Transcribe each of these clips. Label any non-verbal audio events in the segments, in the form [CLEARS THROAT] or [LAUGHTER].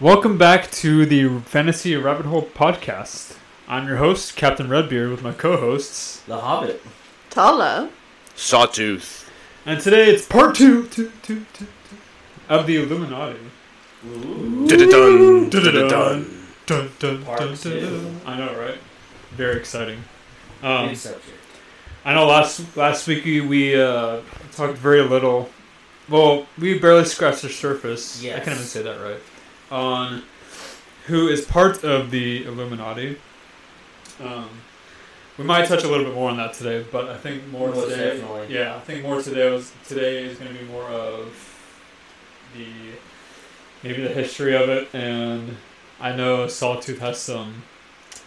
Welcome back to the Fantasy Rabbit Hole podcast. I'm your host, Captain Redbeard, with my co-hosts, The Hobbit. Tala. Sawtooth. and today it's part two, two, two, two, two of the Illuminati. Dun, dun, Part dun, dun, two. I know, right? Very exciting. Um, I know last last week we, we uh, talked very little. Well, we barely scratched the surface. I can't even say that right. On who is part of the Illuminati. Um, we might touch a little bit more on that today, but I think more Most today. definitely. Yeah, I think more today was today is going to be more of the maybe the history of it, and I know Sawtooth has some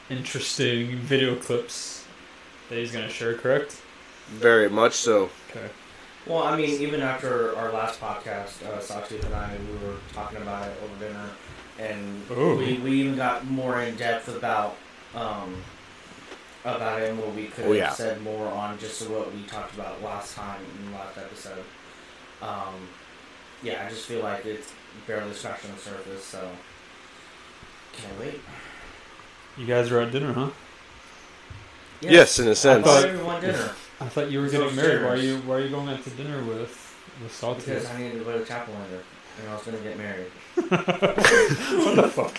interesting video clips that he's going to share. Correct? Very much so. Okay. Well, I mean, even after our last podcast, uh, Sawtooth and I, we were talking about it over dinner, and Ooh. we, we even got more in depth about um, about it and what we could Oh, have yeah. said more on just what we talked about last time in the last episode. Um, yeah, I just feel like it's barely scratching the surface, so can't wait. You guys are at dinner, huh? Yes, in a sense. thought everyone dinner I thought you were So getting married. Why are you Why are you going out to dinner with with Sawtooth? because I needed to go to chapel later, and I was gonna get married. [LAUGHS] what the fuck?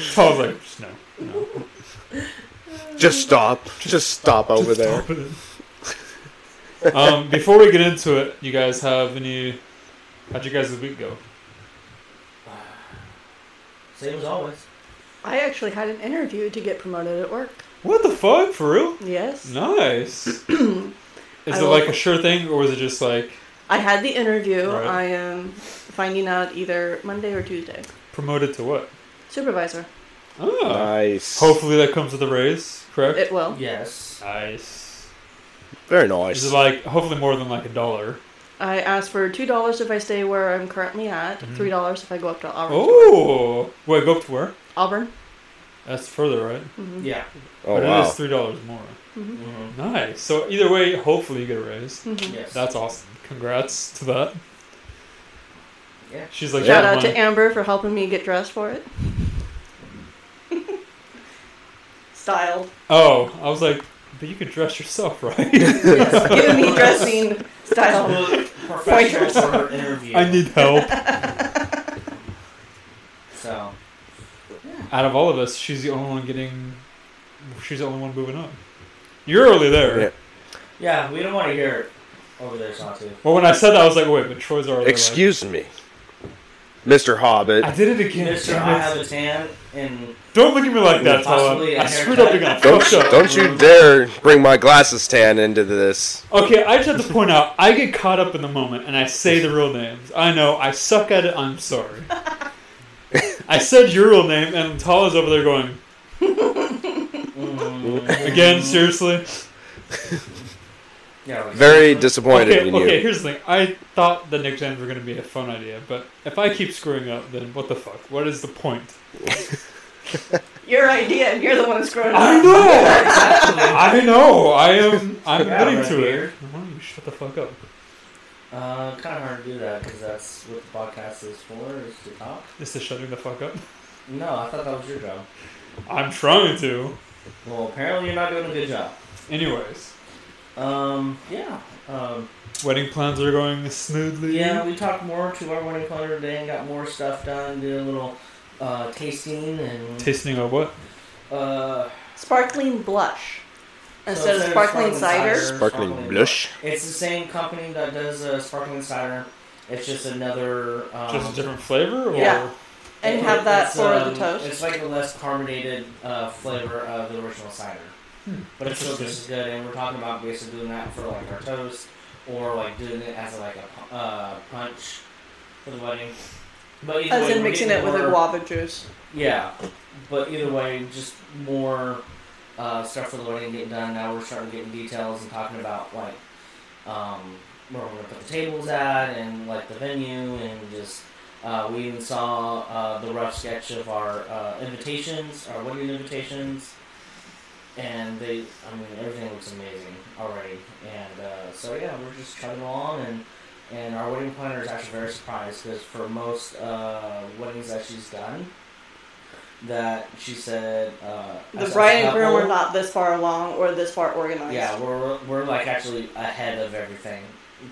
so I was like, "Just no, no. Just stop. Just stop over Just there. stop um, before we get into it, you guys have any? How'd you guys' week go? Same as always. I actually had an interview to get promoted at work. What the fuck, for real? Yes. Nice. [CLEARS THROAT] Is I it like a sure thing, or was it just like I had the interview. Right. I am finding out either Monday or Tuesday. promoted to what? Supervisor. Oh, Nice. hopefully that comes with a raise. Correct. It will. Yes. Nice. Very nice. Is nice. it like hopefully more than like a dollar? I asked for two dollars if I stay where I'm currently at. Mhm. Three dollars if I go up to Auburn. Oh, wait, go up to where? Auburn. That's further, right? hmm Yeah. oh but it wow. is three dollars more. hmm Mm-hmm. Nice. So either way, hopefully you get a raise. hmm Yes. That's awesome. Congrats to that. Yeah. She's like, Shout yeah, out to. Amber for helping me get dressed for it. [LAUGHS] Styled. Oh, I was like, but you can dress yourself, right? Yes, giving me [LAUGHS] dressing style. Professional Pointers. for her interview. I need help. [LAUGHS] So. Out of all of us, she's the only one getting. She's the only one moving up. You're early there. Yeah. Yeah, we don't want to hear it over there, Sawtooth. Well, when I said that, I was like, wait, but Troy's already. like- Excuse me, Mr. Hobbit. I did it again. Mister, damn I have a tan, and Don't look at me like that, Possibly Tyler. a I screwed up haircut. again. Don't fucked up. don't you dare bring my glasses tan into this. Okay, I just have to point out, I get caught up in the moment and I say the real names. I know, I suck at it, I'm sorry. [LAUGHS] I said your real name and Tala's over there going, [LAUGHS] mm, again, seriously? [LAUGHS] yeah, like- Very disappointed Okay, in okay, you. Okay, here's the thing. I thought the nicknames were going to be a fun idea, but if I keep screwing up, then what the fuck? What is the point? [LAUGHS] Your idea, and you're the one screwing up. I up. know! [LAUGHS] I know! I am, I'm Yeah, admitting right to here. it. Why don't you shut the fuck up? Uh, kind of hard to do that because that's what the podcast is for, is to talk. Is this is shutting the fuck up. No, I thought that was your job. I'm trying to. Well, apparently you're not doing a good job. Anyways, Um, yeah. Um, wedding plans are going smoothly. yeah, we talked more to our wedding planner today and got more stuff done. Did a little uh, tasting and Tasting of what? uh, Sparkling blush instead of instead of sparkling sparkling cider. cider- Sparkling Sparkling blush. It's the same company that does uh, sparkling cider. It's just another. Um, Just a different flavor? Or? Yeah. And it- have that for um, the toast. It's like a less carbonated uh, flavor of the original cider, Hmm. but it's still Interesting. just as good. And we're talking about basically doing that for like our toast, or like doing it as like a uh, punch for the wedding. But either As way, in mixing getting it with a more- guava juice. Yeah, but either way, just more uh, stuff for the wedding getting done. Now we're starting getting details and talking about like um, where we're gonna put the tables at and like the venue and just uh, we even saw uh, the rough sketch of our uh, invitations, our wedding invitations, and they, I mean, everything looks amazing already. And uh, so yeah, we're just chugging along and and our wedding planner is actually very surprised because for most uh, weddings that she's done, that she said uh, The bride and groom couple- are not this far along or this far organized. Yeah, we're we're like actually ahead of everything,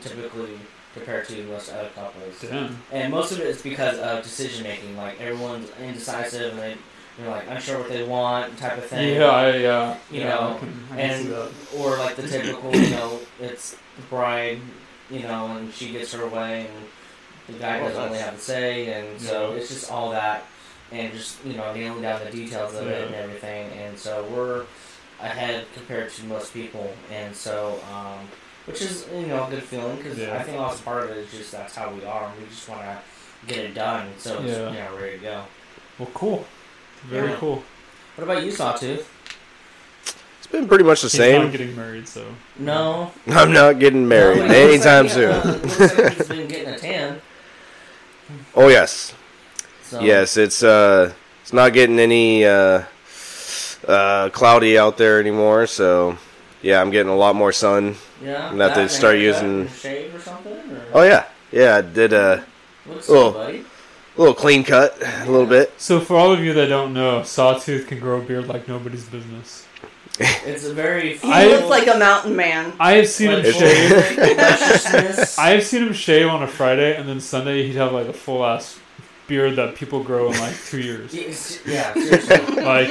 typically compared to most other couples. Damn. And most of it is because of decision making. Like everyone's indecisive and they, they're like unsure what they want, type of thing. Yeah, I, yeah. You yeah, know, I can, I can see and that. or like the typical, you know, it's the bride, you know, and she gets her way, and the guy Well, doesn't really have a say, and so Yeah. it's just all that, and just you know nailing down the details of it and everything, and so we're ahead compared to most people, and so um, which is you know a good feeling because Yeah. I think also part of it is just that's how we are, we just want to get it done, so it's Yeah. you know ready to go. Well, cool. Very Yeah. cool. What about you, Sawtooth? It's been pretty much the He's not same. getting married, so. No. [LAUGHS] I'm not getting married No, but it looks anytime like, soon. uh, it looks like he's been getting a tan. Oh yes, So. yes. It's uh, it's not getting any uh, uh, cloudy out there anymore. So yeah, I'm getting a lot more sun. Yeah. And have to start and a haircut using- and shave or something. Or? Oh yeah, yeah. I did a Looks good, buddy. Little clean cut, a little bit. So for all of you that don't know, Sawtooth can grow a beard like nobody's business. [LAUGHS] It's a very. He I- looks like a mountain man. I have seen him shave. [LAUGHS] I have seen him shave on a Friday, and then Sunday he'd have like a full ass beard that people grow in like two years. [LAUGHS] Yeah. Like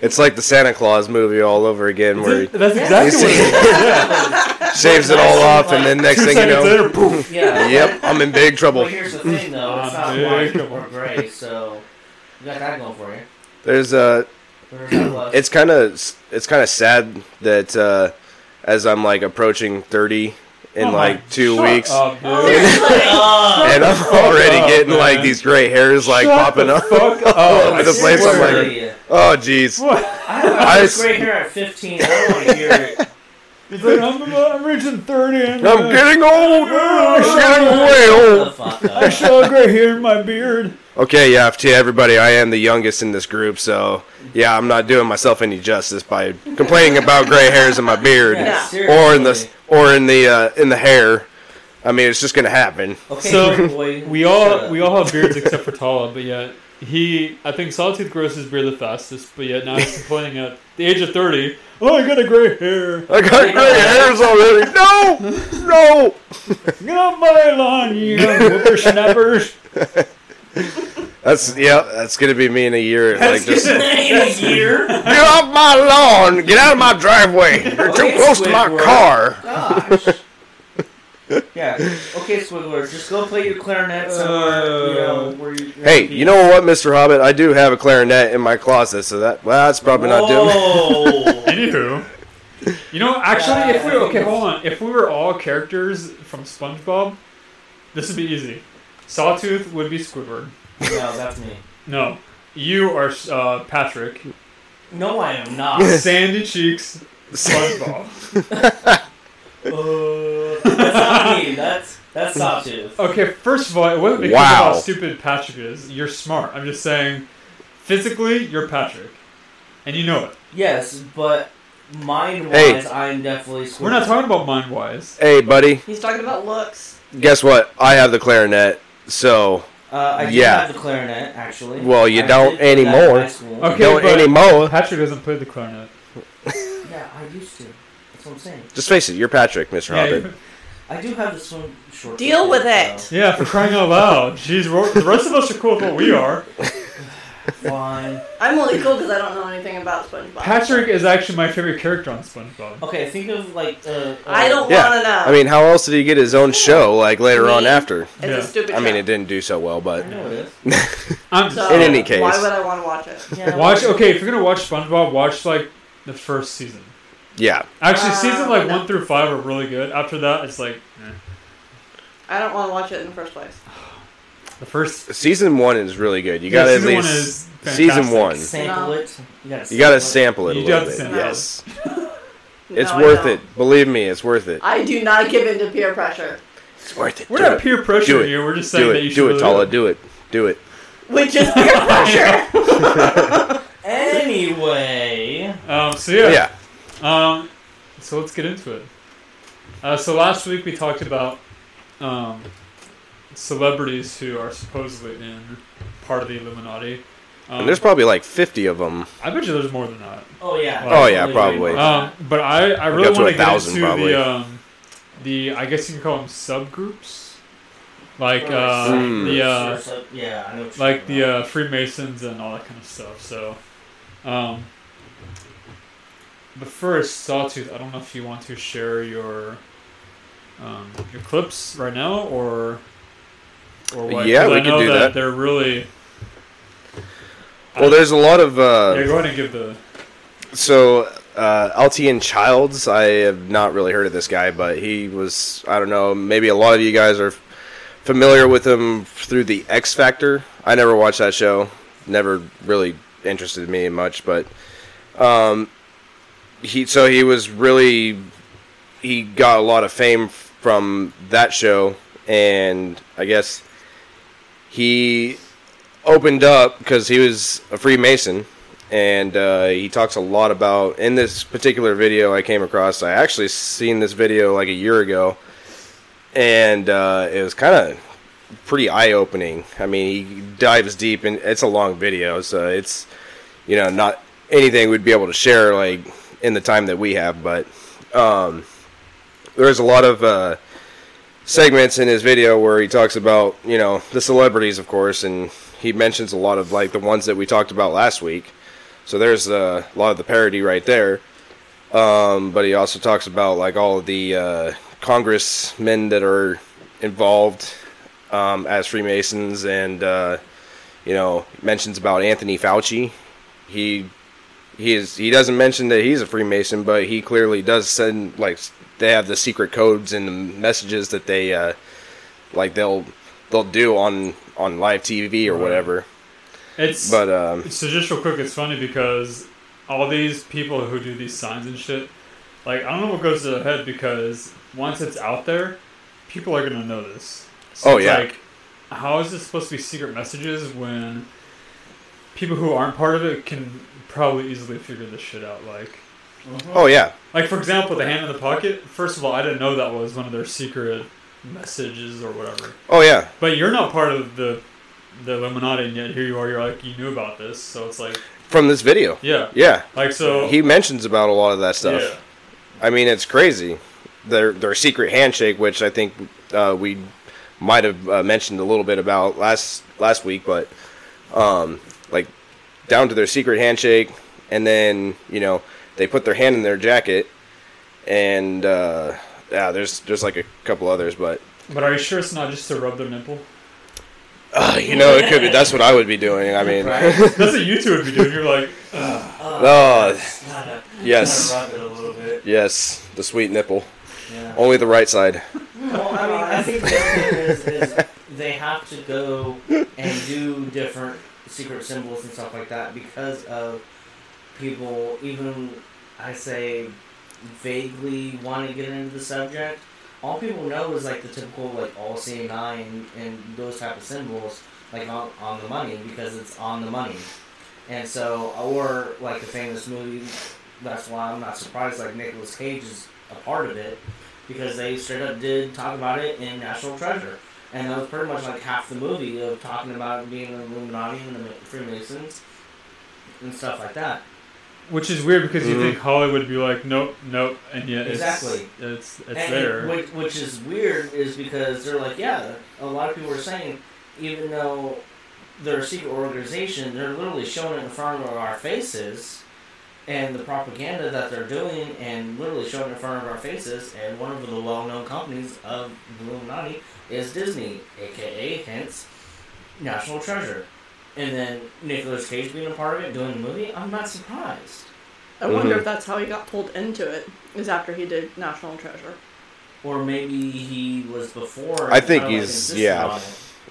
It's like the Santa Claus movie all over again, where that's Yeah. exactly what it is. Yeah. [LAUGHS] shaves it all off, and then next thing you know, later, poof. [LAUGHS] Yeah. yep, I'm in big trouble. Well, here's the thing, though. It's not big white trouble. or gray, so you got that going for you. There's uh, There's that plus. it's kind of it's kind of sad that uh, as I'm like approaching 30 in Oh like two shut weeks, up, dude. [LAUGHS] [LAUGHS] And I'm already up, getting like these gray hairs like Shut popping up. Fuck [LAUGHS] all over the place. I'm like, oh jeez. I have this gray hair at 15. I don't want to hear it. He's like, I'm, I'm reaching 30 and I'm uh, getting old. I'm getting way old. I up. saw gray hair in my beard. Okay, yeah, to everybody, I am the youngest in this group, so yeah, I'm not doing myself any justice by complaining about gray hairs in my beard Yeah, or in the seriously. Or in the uh, in the hair. I mean, it's just gonna happen. Okay, So, [LAUGHS] boy, We all we all have beards except for Tala, but yet he I think Sawtooth grows his beard the fastest, but yet now he's complaining at the age of 30. Oh, I got a gray hair. I got gray [LAUGHS] hairs already. No, no. Get off my lawn, you young whippersnappers. [LAUGHS] That's yeah. That's gonna be me in a year. Like just in a year. get off my lawn. Get out of my driveway. [LAUGHS] You're too Okay, close to my car. Gosh. [LAUGHS] yeah. Okay, Swiggler, just go play your clarinet somewhere. you know, uh, where you, you're Hey, happy. you know what, Mr. Hobbit? I do have a clarinet in my closet, so that well, that's probably not doing. Whoa. [LAUGHS] Anywho, you know, actually, if we okay, hold on. If we were all characters from SpongeBob, this would be easy. Sawtooth would be Squidward. no, that's me. No, you are uh, Patrick. No, I am not. [LAUGHS] Sandy cheeks, SpongeBob. [LAUGHS] Uh, that's not me. That's that's Sawtooth. Okay, first of all, it wasn't because Wow. of how stupid Patrick is. You're smart. I'm just saying, physically, you're Patrick, and you know it. Yes, but mind Hey. wise, I'm definitely. We're not talking about mind wise. Hey, buddy. He's talking about looks. Guess what? I have the clarinet, so Uh, I do Yeah. have the clarinet, actually. Well, you I don't did play that in anymore. high. Okay, don't but- anymore. Patrick doesn't play the clarinet. Yeah, I used to. That's what I'm saying. Just face it, you're Patrick, Mr. Yeah, Hobbit. I do have the swim short. Deal with it. so yeah, for crying out loud. Jeez, the rest of us are cool with what we are. [LAUGHS] Fine. I'm only cool because I don't know anything about SpongeBob. Patrick is actually my favorite character on SpongeBob. Okay, think of like. Uh, I don't Yeah, want to know. I mean, how else did he get his own show like later on after? it's Yeah. a stupid. I mean, it didn't do so well, I but know it is. [LAUGHS] I'm just So, In any case. why would I want to watch it? Yeah, watch. Okay, if you're gonna watch SpongeBob, watch like the first season. yeah. Actually, Uh, season like no. one through five are really good. After that, it's like eh. I don't want to watch it in the first place. The first. Season one is really good. You yeah, gotta at season least one is season fantastic. one. Sample it. You gotta. You gotta sample sample it a You little bit. sample it. Yes, [LAUGHS] No, it's I worth don't. it. Believe me, it's worth it. I do not give in to peer pressure, It's worth it. We're do not it. peer pressure Do it. you. We're just saying Do that you it. should Do it, really Tala. Do it. Do it. which is [LAUGHS] peer pressure. [LAUGHS] Anyway. Um, so yeah. Yeah. Um, so let's get into it. Uh, so last week we talked about um, celebrities who are supposedly in part of the Illuminati. Um, And there's probably like 50 of them. I bet you there's more than that. Oh yeah. Oh, yeah, probably. Um, but I, I really want a to get thousand, into probably. the um, the I guess you can call them subgroups, like uh, Hmm. the or uh, so- yeah, I know. Like the uh, Freemasons and all that kind of stuff. So, um, but first, Sawtooth. I don't know if you want to share your um, your clips right now or or what. Yeah, we I can know do that. that. They're really. Well, there's a lot of. Uh, yeah, go ahead and give the. So, uh, Altiyan Childs, I have not really heard of this guy, but he was, I don't know, maybe a lot of you guys are familiar with him through the X Factor. I never watched that show, never really interested me much, but um, he, so he was really, he got a lot of fame from that show, and I guess he opened up because he was a Freemason and uh, he talks a lot about in this particular video I came across. I actually seen this video like a year ago, and uh, it was kind of pretty eye opening. I mean, he dives deep, and it's a long video, so it's you know not anything we'd be able to share like in the time that we have, but um, there's a lot of uh, segments in his video where he talks about you know the celebrities, of course, and he mentions a lot of like the ones that we talked about last week. So there's uh, a lot of the parody right there. Um, but he also talks about like all of the uh, congressmen that are involved um, as Freemasons, and uh, you know mentions about Anthony Fauci. He he is he doesn't mention that he's a Freemason, but he clearly does send like they have the secret codes and the messages that they uh, like they'll they'll do on on live TV or Right. whatever. It's But um, So just real quick, it's funny because all these people who do these signs and shit, like I don't know what goes to their head because once it's out there, people are gonna know this. So Oh, it's yeah. Like, how is this supposed to be secret messages when people who aren't part of it can probably easily figure this shit out? Like, Mhm. oh yeah, like for example, the hand in the pocket. First of all, I didn't know that was one of their secret messages or whatever. oh yeah, But you're not part of the the Illuminati, and yet here you are. You're like you knew about this, so it's like from this video. yeah, Yeah, like so. he mentions about a lot of that stuff. Yeah. I mean, it's crazy. Their their secret handshake, which I think uh, we might have uh, mentioned a little bit about last last week, but um, down to their secret handshake, and then you know they put their hand in their jacket, and uh, yeah, there's there's like a couple others, but But are you sure it's not just to rub their nipple? uh, you know it could be. That's what I would be doing. I mean, Right. That's what you two would be doing. You're like, [LAUGHS] Oh, Gotta- [LAUGHS] yes, gotta rub it a bit. yes, the sweet nipple, Yeah. only the right side. [LAUGHS] Well, I mean, I think the other is, is they have to go and do different secret symbols and stuff like that because of people, even I say vaguely want to get into the subject. All people know is like the typical like all seeing eye and, and those type of symbols like on, on the money because it's on the money. And so, or like the famous movie, that's why I'm not surprised like Nicolas Cage is a part of it because they straight up did talk about it in National Treasure. And that was pretty much like half the movie of talking about being an Illuminati and the Freemasons and stuff like that. which is weird because you Mhm. think Hollywood would be like, nope, nope, and yet Exactly. it's it's, it's and there. Which, which is weird is because they're like, yeah, a lot of people are saying, even though they're a secret organization, they're literally showing it in front of our faces. And the propaganda that they're doing, and literally showing in front of our faces, and one of the well-known companies of the Illuminati is Disney, aka hence National Treasure. And then Nicolas Cage being a part of it, doing the movie, I'm not surprised. I wonder Mhm. if that's how he got pulled into it. Is after he did National Treasure. Or maybe he was before. I think kinda, like, he's- yeah.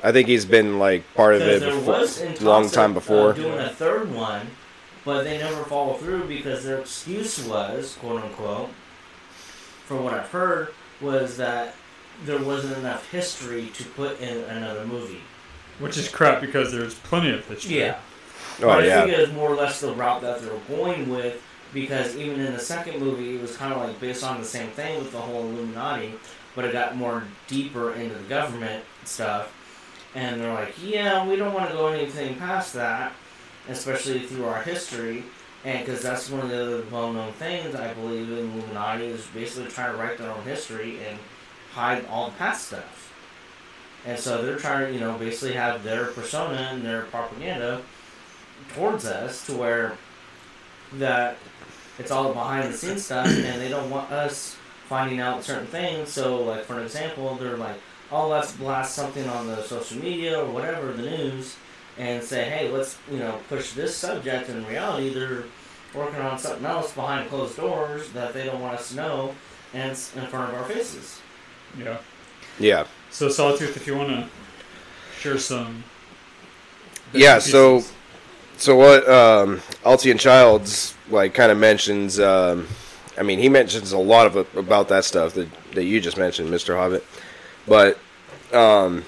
I think he's been like part of it there before, was in long of, time uh, before. doing a third one, but they never follow through because their excuse was, quote unquote, from what I've heard, was that there wasn't enough history to put in another movie. which is crap because there's plenty of history. Yeah. Oh but I yeah, think it was more or less the route that they were going with because even in the second movie, it was kind of like based on the same thing with the whole Illuminati, but it got more deeper into the government stuff. And they're like, yeah, we don't want to go anything past that, especially through our history. And because that's one of the other well-known things, I believe in Illuminati is basically trying to write their own history and hide all the past stuff. And so they're trying to, you know, basically have their persona and their propaganda towards us to where that it's all behind the scenes stuff and they don't want us finding out certain things. So, like, for an example, they're like, oh, let's blast something on the social media or whatever, the news, and say, hey, let's, you know, push this subject. In reality, they're working on something else behind closed doors that they don't want us to know and it's in front of our faces. Yeah. Yeah. So Sawtooth, if you want to share some. Yeah, and so- So what um, Altiyan Childs like kind of mentions? Um, I mean, he mentions a lot of it about that stuff that that you just mentioned, Mister Hobbit. But um,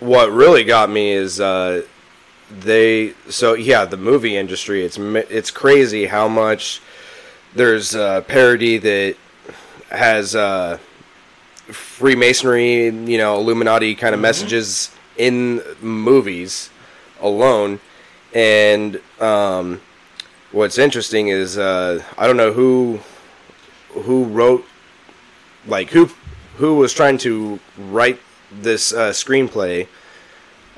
what really got me is uh, they. So yeah, the movie industry. It's it's crazy how much there's uh, parody that has uh, Freemasonry, you know, Illuminati kind of messages in movies alone. And um, what's interesting is uh, I don't know who who wrote like who who was trying to write this uh, screenplay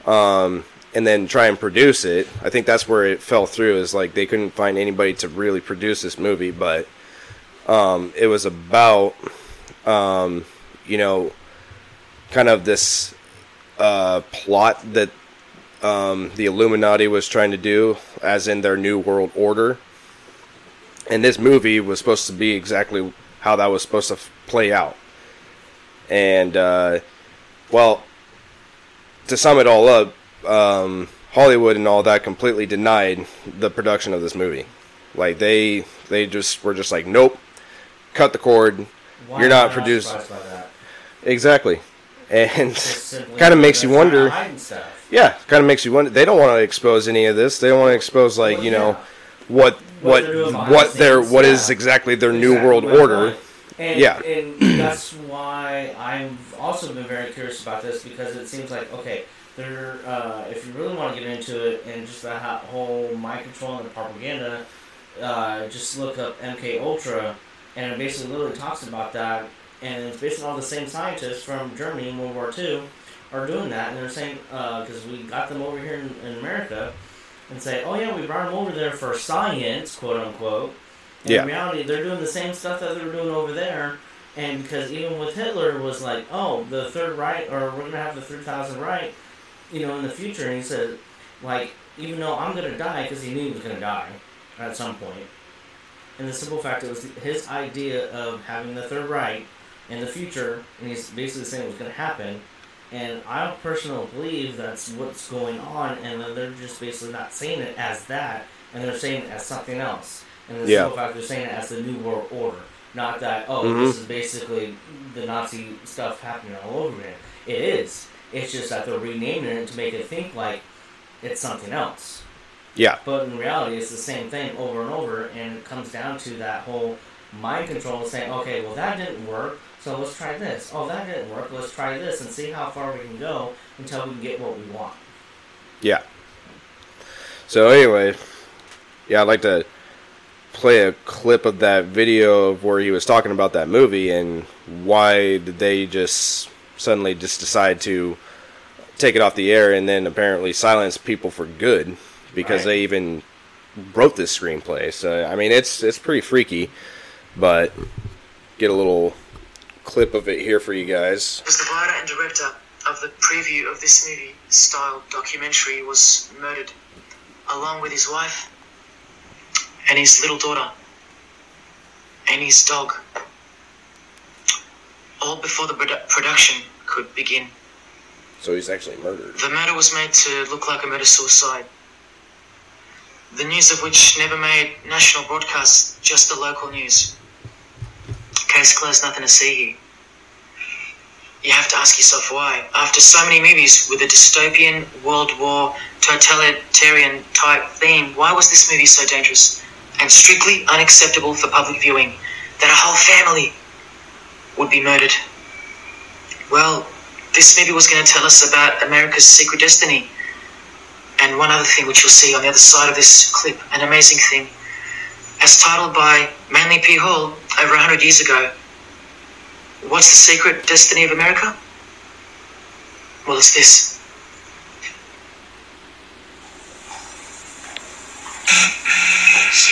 um, and then try and produce it. I think that's where it fell through. Is like they couldn't find anybody to really produce this movie, but um, it was about um, you know kind of this uh, plot that um, the Illuminati was trying to do, as in their New World Order. And this movie was supposed to be exactly how that was supposed to f- play out. And, uh, well, to sum it all up, um, Hollywood and all that completely denied the production of this movie. Like they, they just were just like, nope, cut the cord. Why You're not produced-? Exactly, and kind of makes you they're trying to wonder. Yeah, kind of makes you wonder. They don't want to expose any of this. They don't want to expose like Well, you know yeah. what What what they're doing behind what their what is yeah. exactly their new world order. And, Yeah. and [CLEARS THROAT] that's why I've also been very curious about this because it seems like okay, there. Uh, if you really want to get into it and just that whole mind control and the propaganda, uh, just look up MK Ultra, and it basically literally talks about that. And it's basically all the same scientists from Germany in World War II are doing that, and they're saying because we got them over here in, in America, and say, oh yeah, we brought them over there for science, quote unquote. In Yeah. reality, they're doing the same stuff that they were doing over there. And because even with Hitler was like, oh, the Third Reich, or we're gonna have the Three Thousand Reich, you know, in the future. And he said, like, even though I'm gonna die, because he knew he was gonna die at some point. And the simple fact it was his idea of having the Third Reich in the future, and he's basically saying it was gonna happen. And I personally believe that's what's going on, and then they're just basically not saying it as that, and they're saying it as something else. And the Yeah. simple fact they're saying it as the New World Order, not that oh, Mhm. this is basically the Nazi stuff happening all over again. It is. It's just that they're renaming it to make it think like it's something else. Yeah, But in reality, it's the same thing over and over, and it comes down to that whole mind control saying, okay, well, that didn't work, so let's try this. Oh, that didn't work, let's try this and see how far we can go until we can get what we want. yeah. So anyway, yeah, I'd like to play a clip of that video of where he was talking about that movie and why did they just suddenly just decide to take it off the air and then apparently silence people for good because Right. they even wrote this screenplay. So I mean, it's it's pretty freaky, but get a little clip of it here for you guys. was the writer and director of the preview of this movie style documentary was murdered along with his wife and his little daughter and his dog all before the produ- production could begin. So he's actually murdered. the murder was made to look like a murder suicide. The news of which never made national broadcasts just the local news. Case closed nothing to see here. You have to ask yourself why. After so many movies with a dystopian, World War, totalitarian type theme, why was this movie so dangerous and strictly unacceptable for public viewing that a whole family would be murdered. Well, this movie was going to tell us about America's secret destiny. And one other thing which you'll see on the other side of this clip, an amazing thing. As titled by Manly P. Hall over 100 years ago, What's the secret destiny of America? Well, it's this. It's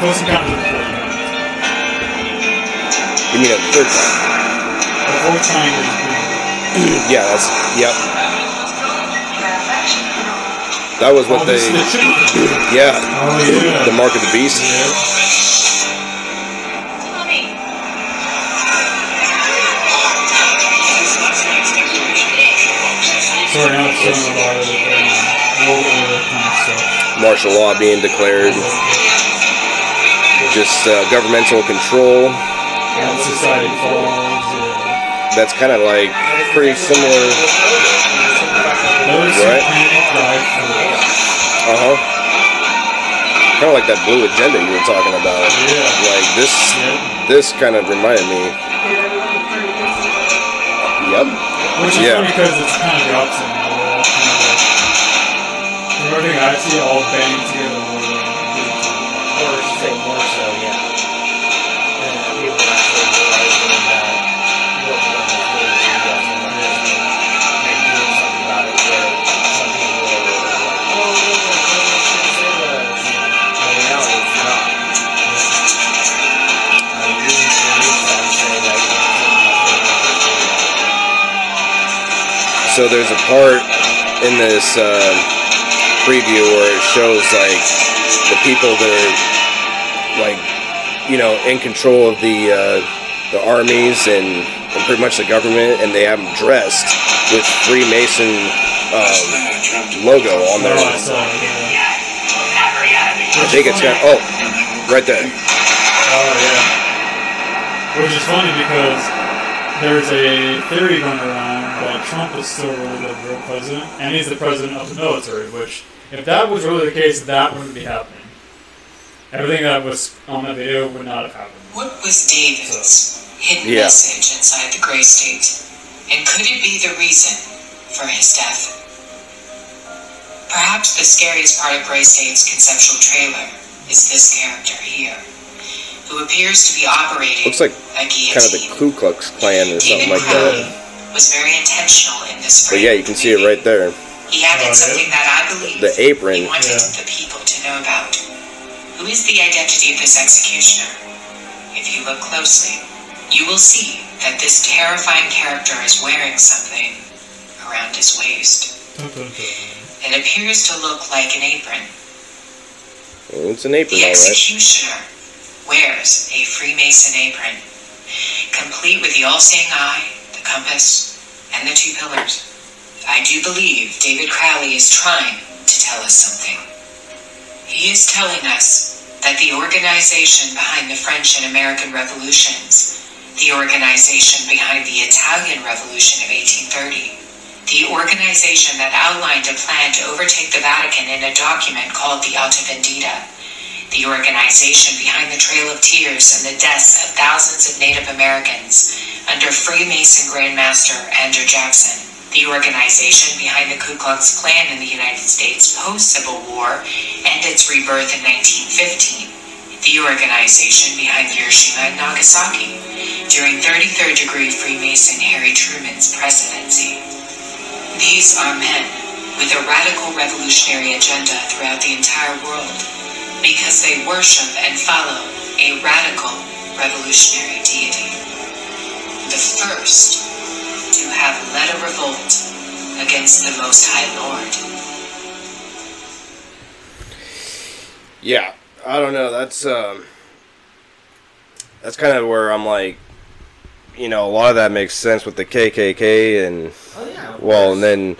Yeah. Close Encounters of the You mean a third time? The is green. Yeah, that's yep. That was what Oh, they. the. [CLEARS THROAT] Yeah, Oh yeah. the mark of the beast. Yeah. Sorry, now it's showing a lot of world order kind of stuff. Martial law being declared. Just uh, governmental control. How society falls. Yeah. That's kind of like pretty similar. Those Right. panic dive for Uh huh. Kind of like that blue agenda you were talking about. Yeah. Like this. Yeah. This kind of reminded me. Yep. Which is Yeah. funny because it's kind of the opposite now. We're all kind of like, everything I see, all banding together. So there's a part in this uh, preview where it shows like the people that are like you know in control of the uh, the armies and, and pretty much the government, and they have them dressed with Freemason um, logo on their. I saw it. Yeah. I think it's got oh right there. Oh yeah. Which is funny because there's a theory going around that Trump is still really the real president, and he's the president of the military. Which, if that was really the case, that wouldn't be happening. Everything that was on that video would not have happened. What was David's hidden Yeah. message inside the Grey State? And could it be the reason for his death? Perhaps the scariest part of Grey State's conceptual trailer is this character here, who appears to be operating Looks like a kind of the Ku Klux Klan or something like that. Was very intentional in this But yeah, you can see it right there. He added Oh, something that I believe The apron. he wanted Yeah. the people to know about. Who is the identity of this executioner? If you look closely, you will see that this terrifying character is wearing something around his waist. [LAUGHS] It appears to look like an apron. Oh, It's an apron, The all right. executioner wears a Freemason apron, complete with the all-seeing eye, the compass, and the two pillars. I do believe David Crowley is trying to tell us something. He is telling us that the organization behind the French and American revolutions, the organization behind the Italian Revolution of 1830, the organization that outlined a plan to overtake the Vatican in a document called the Alta Vendita, the organization behind the Trail of Tears and the deaths of thousands of Native Americans under Freemason Grandmaster Andrew Jackson, the organization behind the Ku Klux Klan in the United States post Civil War and its rebirth in 1915, the organization behind Hiroshima and Nagasaki during 33rd degree Freemason Harry Truman's presidency. These are men with a radical revolutionary agenda throughout the entire world because they worship and follow a radical revolutionary deity. The first to have led a revolt against the Most High Lord. Yeah, I don't know. That's um, that's kind of where I'm like, you know, a lot of that makes sense with the KKK and Oh yeah. well, course. and then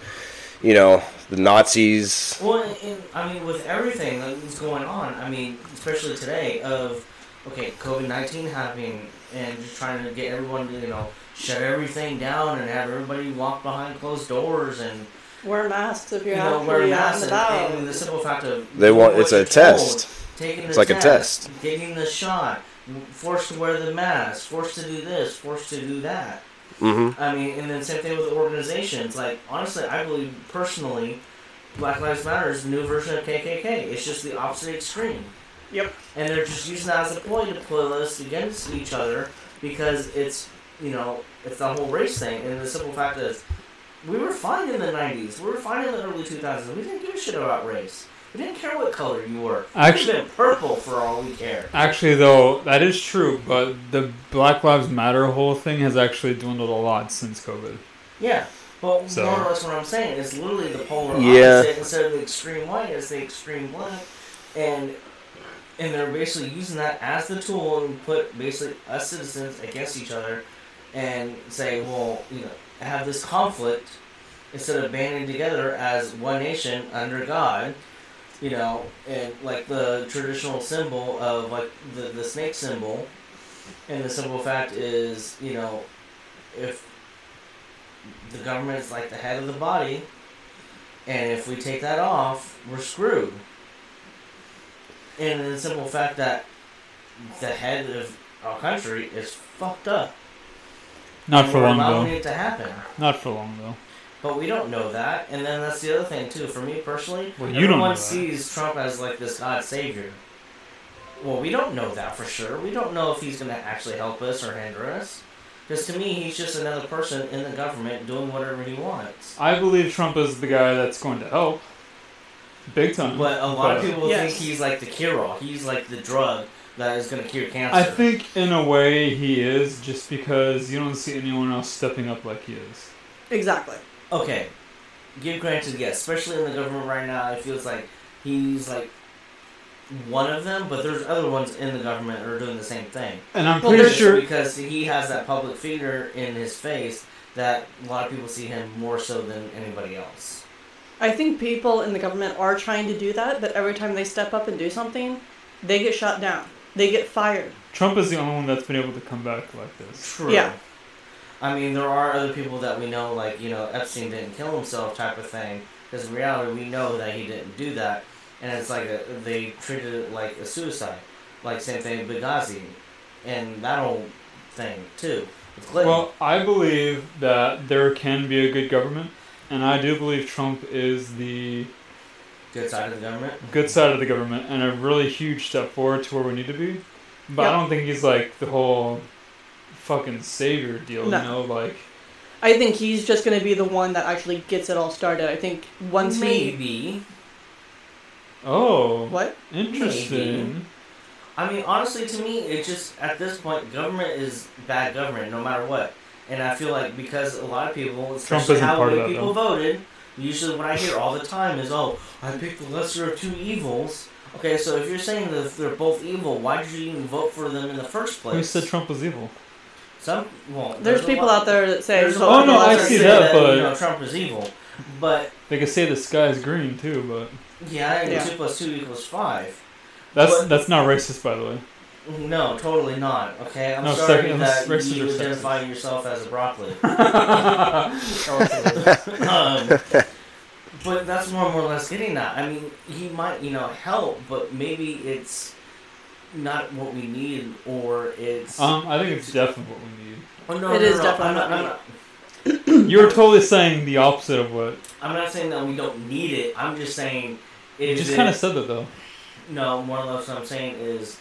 you know the Nazis. Well, and, and, I mean, with everything that's going on, I mean, especially today, of okay, COVID nineteen happening, and just trying to get everyone to you know shut everything down and have everybody walk behind closed doors and Wear masks if you're you're know wear masks and and, and the simple fact of They want it's a you're test. told, taking It's the like a test. getting the shot, forced to wear the mask, forced to do this, forced to do that. hmm I mean, and then same thing with organizations. Like, honestly, I believe personally, Black Lives Matter is the new version of KKK. It's just the opposite extreme. Yep. And they're just using that as a ploy to put us against each other because it's, you know, it's the whole race thing. And the simple fact is, we were fine in the 90s. We were fine in the early 2000s. We didn't give a shit about race. We didn't care what color you were. Actually- You've been purple for all we care. Actually, though, that is true, but the Black Lives Matter whole thing has actually dwindled a lot since COVID. Yeah. Well, So- more or less what I'm saying is literally the polar Yeah. opposite instead of the extreme white it's the extreme black. And and they're basically using that as the tool and put basically us citizens against each other and say, well, you know, have this conflict instead of banding together as one nation under God, you know, and like the traditional symbol of like the, the snake symbol. And the simple fact is, you know, if the government is like the head of the body, and if we take that off, we're screwed. And the simple fact that the head of our country is fucked up. Not and for long, allowing though. it to happen. Not for long, though. But we don't know that, and then that's the other thing too. For me personally, Well, you don't everyone sees Trump as like this God savior. Well, we don't know that for sure. We don't know if he's going to actually help us or hinder us. Because to me, he's just another person in the government doing whatever he wants. I believe Trump is the guy that's going to help. Big time. But a lot of people Yes. think he's like the cure-all. He's like the drug that is going to cure cancer. I think, in a way, he is, just because you don't see anyone else stepping up like he is. Exactly. Okay, give granted, yes. Especially in the government right now, it feels like he's like one of them. But there's other ones in the government that are doing the same thing. And I'm Well, pretty there's- sure. because he has that public figure in his face that a lot of people see him more so than anybody else. I think people in the government are trying to do that, but every time they step up and do something, they get shot down. They get fired. Trump is the only one that's been able to come back like this. True. Yeah. I mean, there are other people that we know, like, you know, Epstein didn't kill himself type of thing. Because in reality, we know that he didn't do that. And it's like a, they treated it like a suicide. Like, same thing with Benghazi. And that whole thing, too. Well, I believe that there can be a good government, and I do believe Trump is the good side of the government. good side of the government and a really huge step forward to where we need to be. But I don't think he's like the whole fucking savior deal, No. you know, like I think he's just going to be the one that actually gets it all started. I think once he. Maybe. oh, What? interesting. I mean, honestly, to me, it just at this point, government is bad government, no matter what. And I feel like because a lot of people, especially how part of the that, people though. voted, usually what I hear all the time is, "Oh, I picked the lesser of two evils." Okay, so if you're saying that they're both evil, why did you even vote for them in the first place? Who said Trump was evil? Some well, There's a people out there that say. There's a vote Oh, no, I see say that, but- you know Trump is evil, but They could say the sky is green too, but yeah, Yeah. two plus two equals five. that's But- that's not racist, by the way. No, totally not. Okay, I'm No, sorry second- that you or sexist? identify yourself as a broccoli. [LAUGHS] Um, but that's more or less getting that. I mean, he might, you know, help, but maybe it's not what we need, or it's. um, I think it's definitely what we need. oh, no, It no, is no, definitely I'm not, I'm, not, You were totally saying the opposite of what. I'm not saying that we don't need it. I'm just saying. You just kind of said that though. No, more or less what I'm saying is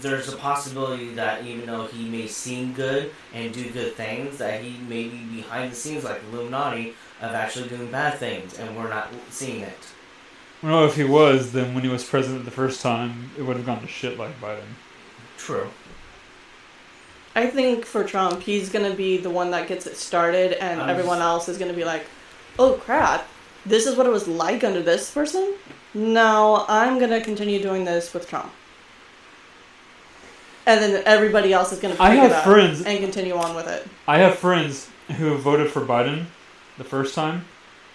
there's a possibility that even though he may seem good and do good things, that he may be behind the scenes like Illuminati of actually doing bad things, and we're not seeing it. Well, if he was, then when he was president the first time, it would have gone to shit like Biden. True. I think for Trump, he's going to be the one that gets it started, and Um, everyone else is going to be like, oh crap, this is what it was like under this person? no, I'm gonna continue doing this with Trump. And then everybody else is gonna pick I it have up friends- and continue on with it. I have friends who voted for Biden the first time,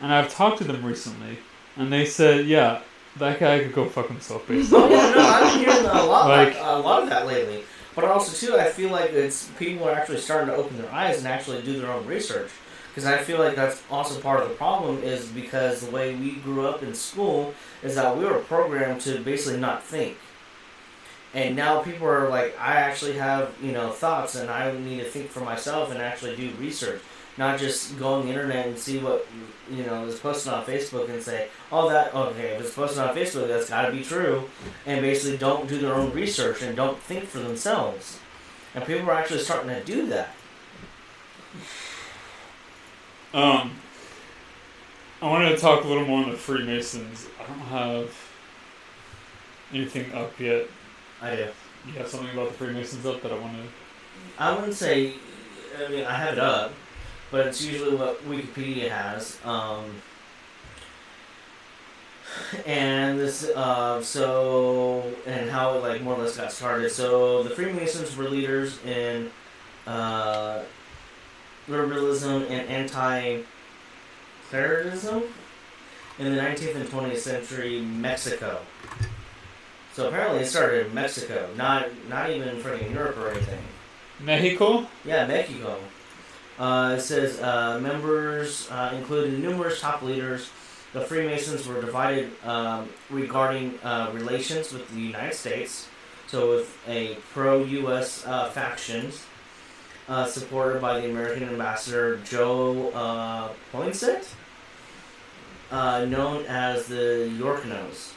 and I've talked to them recently, and they said, "Yeah, that guy could go fuck himself." Basically, [LAUGHS] Oh yeah, no, I've been hearing a lot, [LAUGHS] Like- a lot of that lately. But also too, I feel like it's people are actually starting to open their eyes and actually do their own research. Because I feel like that's also part of the problem is because the way we grew up in school is that we were programmed to basically not think. And now people are like, I actually have you know thoughts, and I need to think for myself and actually do research, not just go on the internet and see what you know is posted on Facebook and say, oh that okay, if it's posted on Facebook, that's got to be true, and basically don't do their own research and don't think for themselves. And people are actually starting to do that. um, I wanted to talk a little more on the Freemasons. I don't have anything up yet. I do. You have something about the Freemasons up that I want to. I wouldn't say. I mean, I have it up, but it's usually what Wikipedia has. Um, and this, uh, so, and how it like more or less got started. So the Freemasons were leaders in uh, liberalism and anti-clericalism in the 19th and 20th century Mexico. So apparently it started in Mexico, not not even in freaking Europe or anything. Mexico. Yeah, Mexico. Uh, it says uh, members uh, included numerous top leaders. The Freemasons were divided um, regarding uh, relations with the United States. So, with a pro-U.S. Uh, factions uh, supported by the American ambassador Joe uh, Poinsett, uh, known as the Yorkinos.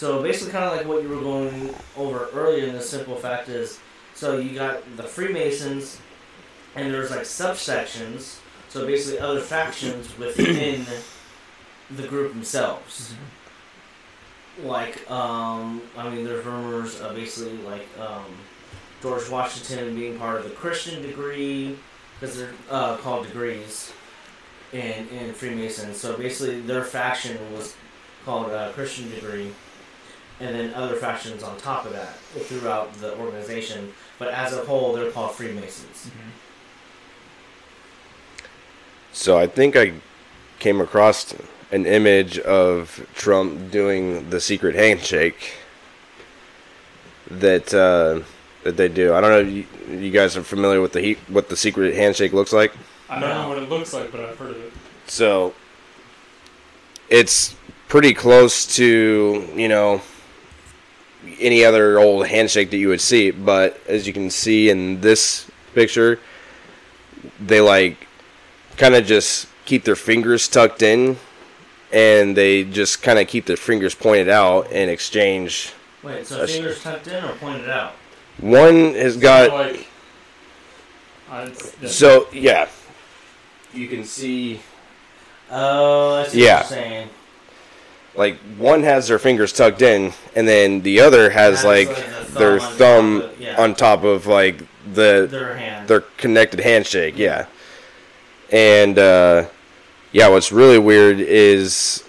So basically, kind of like what you were going over earlier. In the simple fact is, so you got the Freemasons, and there's like subsections. So basically, other factions [COUGHS] within the group themselves. Like, um, I mean, there's rumors of basically like um, George Washington being part of the Christian degree, because they're uh, called degrees in in Freemasons. So basically, their faction was called uh, Christian degree and then other factions on top of that throughout the organization. But as a whole, they're called Freemasons. So I think I came across an image of Trump doing the secret handshake that uh, that they do. I don't know. If you, you guys are familiar with the he, what the secret handshake looks like. I don't know what it looks like, but I've heard of it. So it's pretty close to you know any other old handshake that you would see. But as you can see in this picture, they like kind of just keep their fingers tucked in, and they just kind of keep their fingers pointed out in exchange. Wait, so fingers tucked in or pointed out? One has got like. I, yeah. so yeah. You can see Oh, I see Yeah. what you're saying. Like one has their fingers tucked in, and then the other has like the their on top thumb of- yeah, on top of like the their hand. their connected handshake. Yeah, and uh, yeah, what's really weird is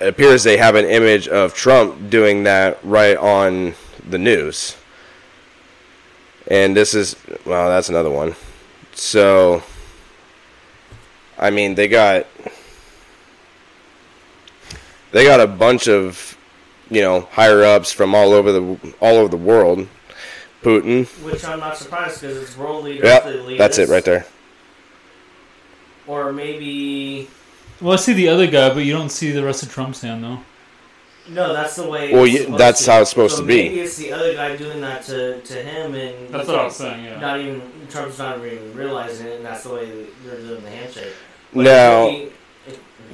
it appears they have an image of Trump doing that right on the news, and this is well, that's another one. So, I mean, they got they got a bunch of you know higher ups from all over the all over the world. Putin, Which I'm not surprised because it's world leaders. yeah, that's it right there. Or maybe Well, I see the other guy, but you don't see the rest of Trump's hand, though. no, that's the way. Well, it's yeah, that's to. how it's supposed So to be. Maybe it's the other guy doing that to, to him, and That's what I was saying. Yeah. not even Trump's not even realizing it, and that's the way they're doing the handshake. But Now, maybe-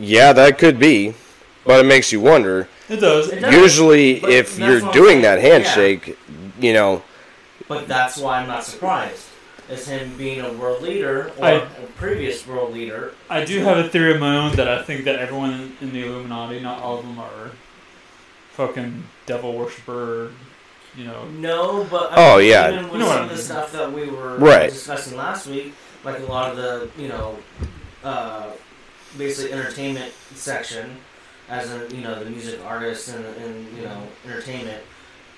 yeah, that could be, but it makes you wonder. It does. It does. Usually, but if you're doing saying, that yeah. handshake, you know, But that's why I'm not surprised. Is him being a world leader or I- a previous world leader. I do have a theory of my own that I think that everyone in the Illuminati, not all of them, are fucking devil worshiper. You know. No, but Oh, yeah. even with You know some of the stuff that we were Right. discussing last week, like a lot of the you know, uh, basically entertainment section, as a you know the music artist and, and you know entertainment.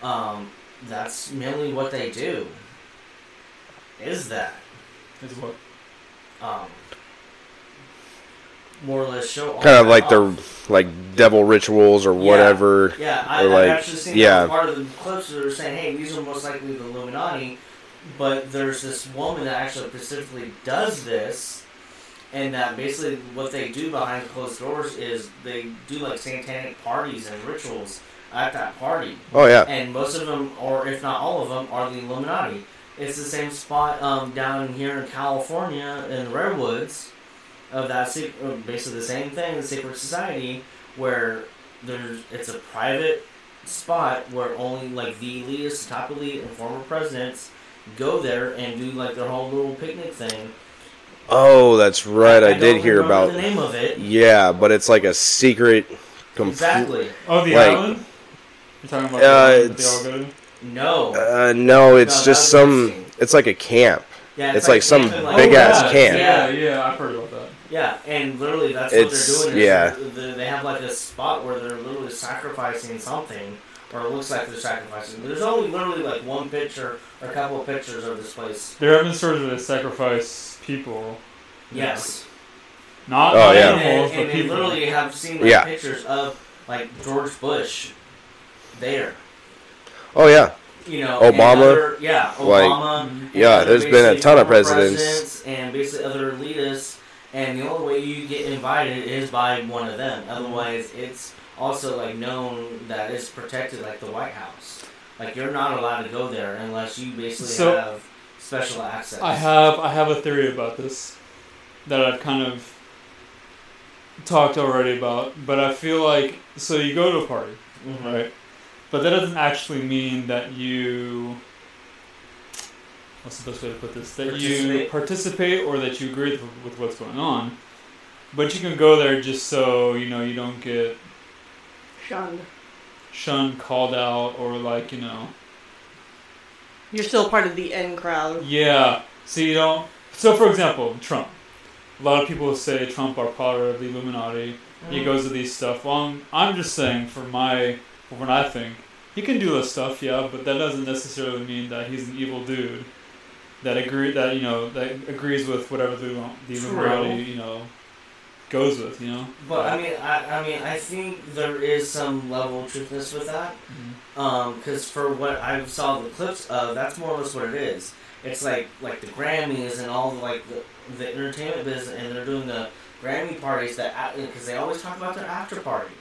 Um, that's mainly what they do. Is that Is what? um, more or less show all Kind of like off. their like devil rituals or whatever. Yeah, I, Or, I've actually seen yeah. part of the clips that are saying, "Hey, these are most likely the Illuminati," but there's this woman that actually specifically does this, and that basically what they do behind closed doors is they do like satanic parties and rituals at that party, Oh yeah. and most of them, or if not all of them, are the Illuminati. It's the same spot um, down here in California in the redwoods of that uh, basically the same thing, the secret society, where there's it's a private spot where only like the elitists, top elite, and former presidents go there and do like their whole little picnic thing. Oh, that's right. I, don't did hear about. the name of it. Yeah, but it's like a secret. complete- Exactly. Oh, the Like- island. You're talking about Uh, the island they it's- all go? No. Uh, no, it's No, just some. It's like a camp. yeah, it's like some camping, big oh, ass yeah, camp. Yeah, yeah, I've heard about that. Yeah, and literally that's It's- what they're doing. Is yeah. they have like a spot where they're literally sacrificing something, or it looks like they're sacrificing. There's only literally like one picture or a couple of pictures of this place. There have been stories of they sacrifice people. Yes, Not, Oh, not yeah. and, animals, and, and but they people. literally have seen like Yeah. pictures of like George Bush there. Oh yeah. You know, Obama, other, yeah, Obama. and yeah, there's been a ton of presidents. presidents and basically other elitists. And the only way you get invited is by one of them. Otherwise, it's also like known that it's protected, like the White House. Like you're not allowed to go there unless you basically So- have special access. I have I have a theory about this that I've kind of talked already about, but I feel like so you go to a party, Mhm. right? But that doesn't actually mean that you what's the best way to put this? That you Participate. participate or that you agree with, with what's going on. But you can go there just so you know you don't get Shunned. shunned, called out, or like you know You're still part of the in crowd. Yeah. So you don't. So for example, Trump. A lot of people say Trump are part of the Illuminati. He mm. goes to these stuff. Well, I'm, I'm just saying for my for what I think, he can do this stuff, yeah, but that doesn't necessarily mean that he's an evil dude. That agree that you know that agrees with whatever the the Illuminati you know goes with. You know. But I mean, I, I mean, I think there is some level of truthness with that. Mm-hmm. Um, because for what I saw the clips of, that's more or less what it is. It's like like the Grammys and all the like the, the entertainment business, and they're doing the Grammy parties that because they always talk about their after party,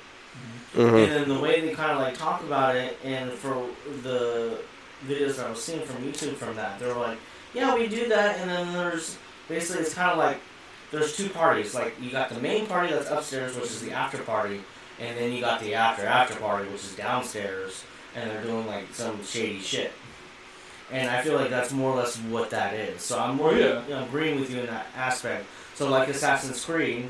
hmm and then the way they kind of like talk about it, and for the videos that I was seeing from YouTube from that, they were like, yeah, we do that, and then there's basically it's kind of like there's two parties. Like you got the main party that's upstairs, which is the after party, and then you got the after after party, which is downstairs, and they're doing like some shady shit. And I feel like that's more or less what that is. So I'm more Oh, yeah. you know, agreeing with you in that aspect. So like Assassin's Creed,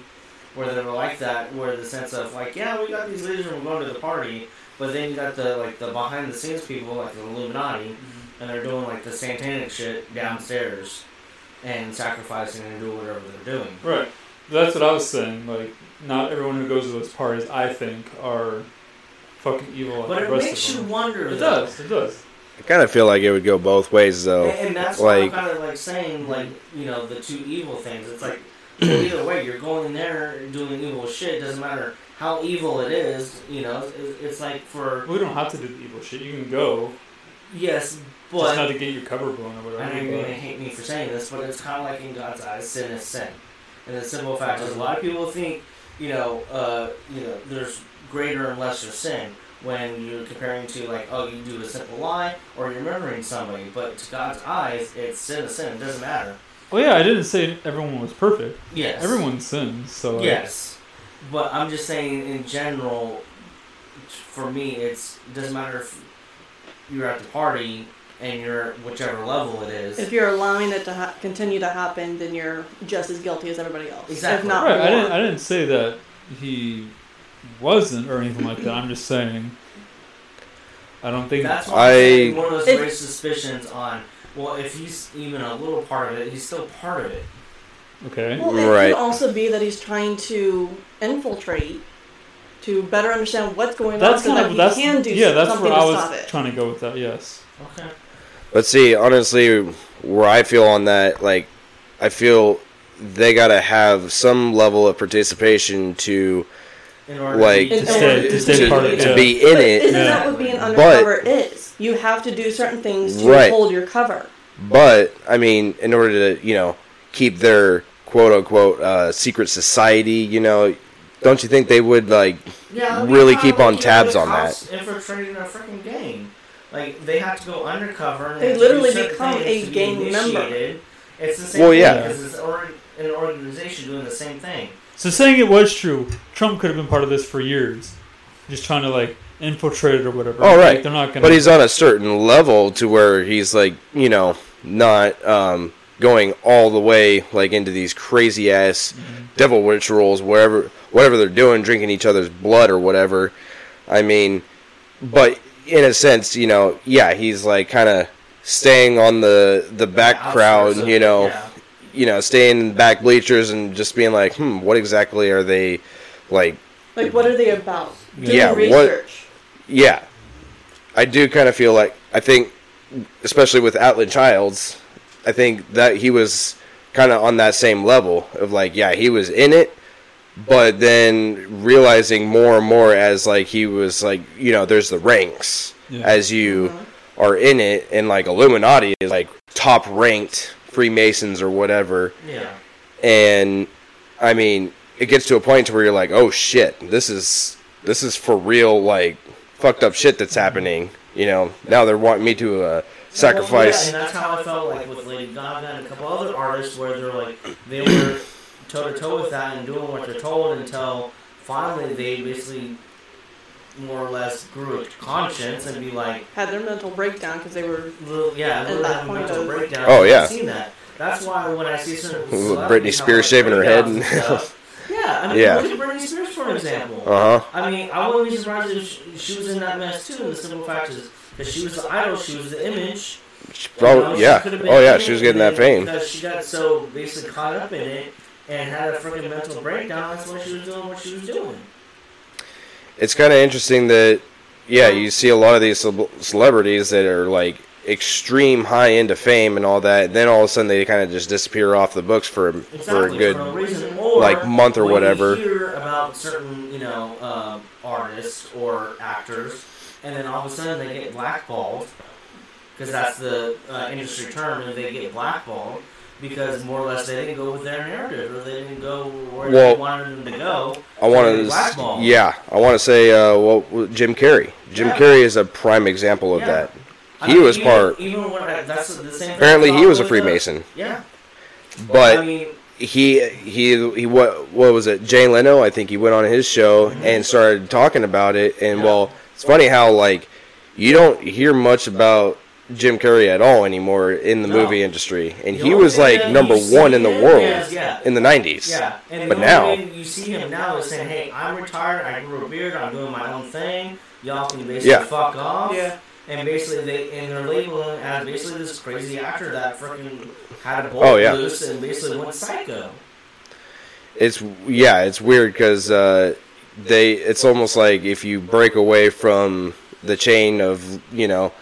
where they were like that, where the sense of like, yeah, we got these leaders and we're going to the party, but then you got the like the behind the scenes people like the Illuminati, mm-hmm. and they're doing like the satanic shit downstairs, and sacrificing and doing whatever they're doing. Right. That's what I was saying. Like, not everyone who goes to those parties, I think, are fucking evil. But the it rest makes of you wonder. It though. does. It does. I kind of feel like it would go both ways though. And, and that's like- why I'm kind of like saying, like, mm-hmm. you know, the two evil things. It's like, [CLEARS THROAT] either way, you're going in there doing evil shit. It doesn't matter how evil it is, you know. It's, it's like for. We don't have to do the evil shit. You can go, Yes, just not but. to get your cover blown or whatever. I know you're going to hate me for saying this, but it's kind of like in God's eyes, sin is sin. And the simple fact is, a lot of people think, you know, uh, you know, there's greater and lesser sin when you're comparing to like, oh, you do a simple lie or you're murdering somebody. But to God's eyes, it's sin is sin. It doesn't matter. Well, yeah, I didn't say everyone was perfect. Yes. Everyone sins, so like, Yes, but I'm just saying in general. For me, it's it doesn't matter if you're at the party and you're at whichever level it is. If you're allowing it to ha- continue to happen, then you're just as guilty as everybody else. Exactly. If not Right. I didn't. I didn't say that he wasn't or anything like that. I'm just saying. I don't think. That's why I- saying one of those If- raised suspicions on. Well, if he's even a little part of it, he's still part of it. okay. Well, it Right. could also be that he's trying to infiltrate to better understand what's going That's on so kind that of he that's can do yeah. That's something where I to was stop it. trying to go with that. Yes. Okay. But see, honestly, where I feel on that, like, I feel they gotta have some level of participation to Like- to, stay- to stay to, part to yeah. be in But it. isn't Yeah. that what being But- undercover is? You have to do certain things to Right. hold your cover. But I mean, in order to you know keep their quote unquote uh, secret society, you know, don't you think they would like? yeah, really keep on tabs the on cops Infiltrating a freaking gang. Like they have to go undercover. And They have to do literally certain become things a to be gang member. initiated. It's the same Well, thing yeah. because it's or, an organization doing the same thing. So saying it was true, Trump could have been part of this for years, just trying to like infiltrate it or whatever. Oh, right. Like, they're not gonna. But he's on a certain level to where he's like, you know, not um, going all the way like into these crazy ass devil rituals, wherever, whatever they're doing, drinking each other's blood or whatever. I mean, but in a sense, you know, yeah, he's like kind of staying on the the back Outskirts crowd, you know, yeah. you know, staying in back bleachers and just being like, hmm, what exactly are they like? Like, what are they about? Doing Yeah, what- research. Yeah, I do kind of feel like I think, especially with Altiyan Childs, I think that he was kind of on that same level of like, yeah, he was in it, but then realizing more and more as like he was like, you know, there's the ranks Yeah. as you are in it, and like Illuminati is like top ranked Freemasons or whatever, Yeah. and I mean, it gets to a point to where you're like, oh shit, this is this is for real, like fucked up shit that's happening. You know, now they're wanting me to uh, Well, sacrifice. yeah, and that's how I felt like with Lady Gaga and a couple other artists, where they're like they were toe to toe with that and doing what they're told until finally they basically more or less grew a conscience and be like, Had their mental breakdown because they were. little, yeah, At little that have a point mental of- breakdown. Oh, I've yeah. seen that. That's why when I see certain With celebrities Britney have, Spears like, shaving her head and- [LAUGHS] Yeah, I mean, Yeah. look at Britney Spears for example. Uh huh. I mean, I wouldn't be surprised if she, she was in that mess too. And the simple fact is, because she was the idol, she was the image. you know, Oh she yeah. Oh yeah. She was getting that fame. because she got so basically caught up in it and had a freaking mental breakdown. That's why she was doing what she was doing. It's kind of interesting that yeah, you see a lot of these celebrities that are like extreme high into fame and all that. And then all of a sudden they kind of just disappear off the books for for a good for. Or like, month or whatever. You hear about certain, you know, um, artists or actors, and then all of a sudden they get blackballed because that's the uh, industry term, and they get blackballed because more or less they didn't go with their narrative or they didn't go where Well, they wanted them to go. I want to, yeah, I want to say, uh, well, Jim Carrey. Jim Yeah. Carrey is a prime example of Yeah. that. I He mean, was even, part- Even when I, that's the same. Apparently, I he was a Freemason, Yeah, but I mean, he he he what what was it? Jay Leno, I think he went on his show and started talking about it. And Yeah. well, it's funny how like you don't hear much about Jim Carrey at all anymore in the No. movie industry, and the he only was like that number one in the him world is, yeah, in the '90s. Yeah, and But the now- you see him now is saying, "Hey, I'm retired. I grew a beard. I'm doing my own thing. Y'all can basically Yeah. fuck off." Yeah. And basically, they and they're labeling as basically this crazy actor that freaking had a bolt Oh, yeah. loose and basically went psycho. It's yeah, it's weird because uh, they. It's almost like if you break away from the chain of you know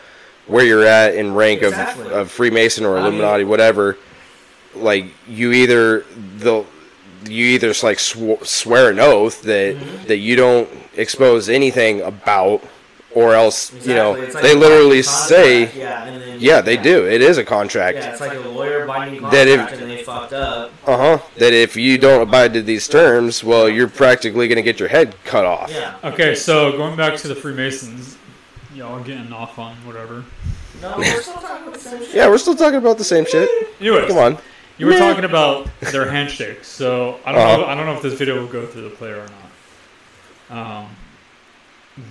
where you're at in rank Exactly. of, of Freemason or I mean- Illuminati, whatever. Like you either they'll you either s- like sw- swear an oath that Mhm. that you don't expose anything about, or else Exactly. you know like they literally say yeah, then, yeah they do. It is a contract. Yeah, it's like a lawyer binding That if- contract, and they fucked up. Uh huh. That if you don't abide to these terms, well, you're practically gonna get your head cut off. Yeah. Okay, so going back to the Freemasons, y'all getting off on whatever. No, [LAUGHS] we're still talking about the same shit. Yeah, we're still talking about the same shit. Anyways, Come on. you were talking about their handshakes, so I don't Uh-huh. know. I don't know if this video will go through the player or not. Um,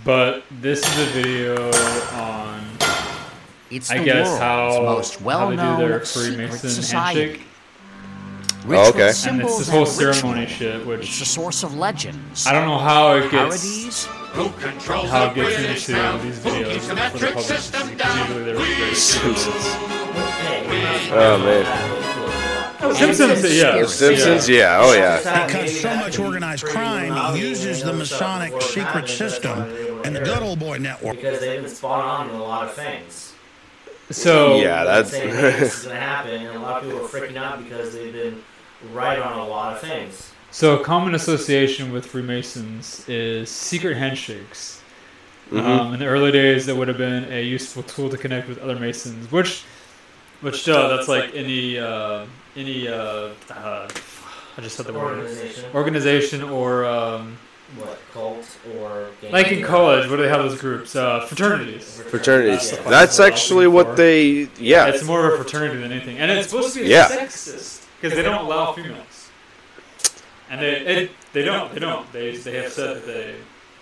but this is a video on It's I the guess world's how most how they do well-known their secret Freemason society. handshake, Ritual oh, okay. And it's and it's symbols this whole ceremony ritual. shit, It's which the source of legends, I don't know how it gets parodies, how it gets into these videos for the public to see, 'cause usually they're very serious. Hey, we're not Oh, man. Oh, about. Simpsons, yeah. The Simpsons, yeah, oh yeah. Because so much organized crime uses the Masonic secret system and the good old boy network. Because they've been spot on in a lot of things. So Yeah, that's saying hey, this is gonna happen, and a lot of people are freaking out because they've been right on a lot of things. So, a common association with Freemasons is secret handshakes. Mhm. Um, in the early days, that would have been a useful tool to connect with other Masons, which, which still, that's like any, uh, any, uh, uh, I just said the word, Organization, organization or, um, what cult or like in college, what do they have those groups? Uh, fraternities. Fraternities. Yeah. That's actually what they, yeah. It's more of a fraternity than anything, and it's supposed to be Yeah. sexist because they don't allow females, and they it, they don't they don't they they have said that they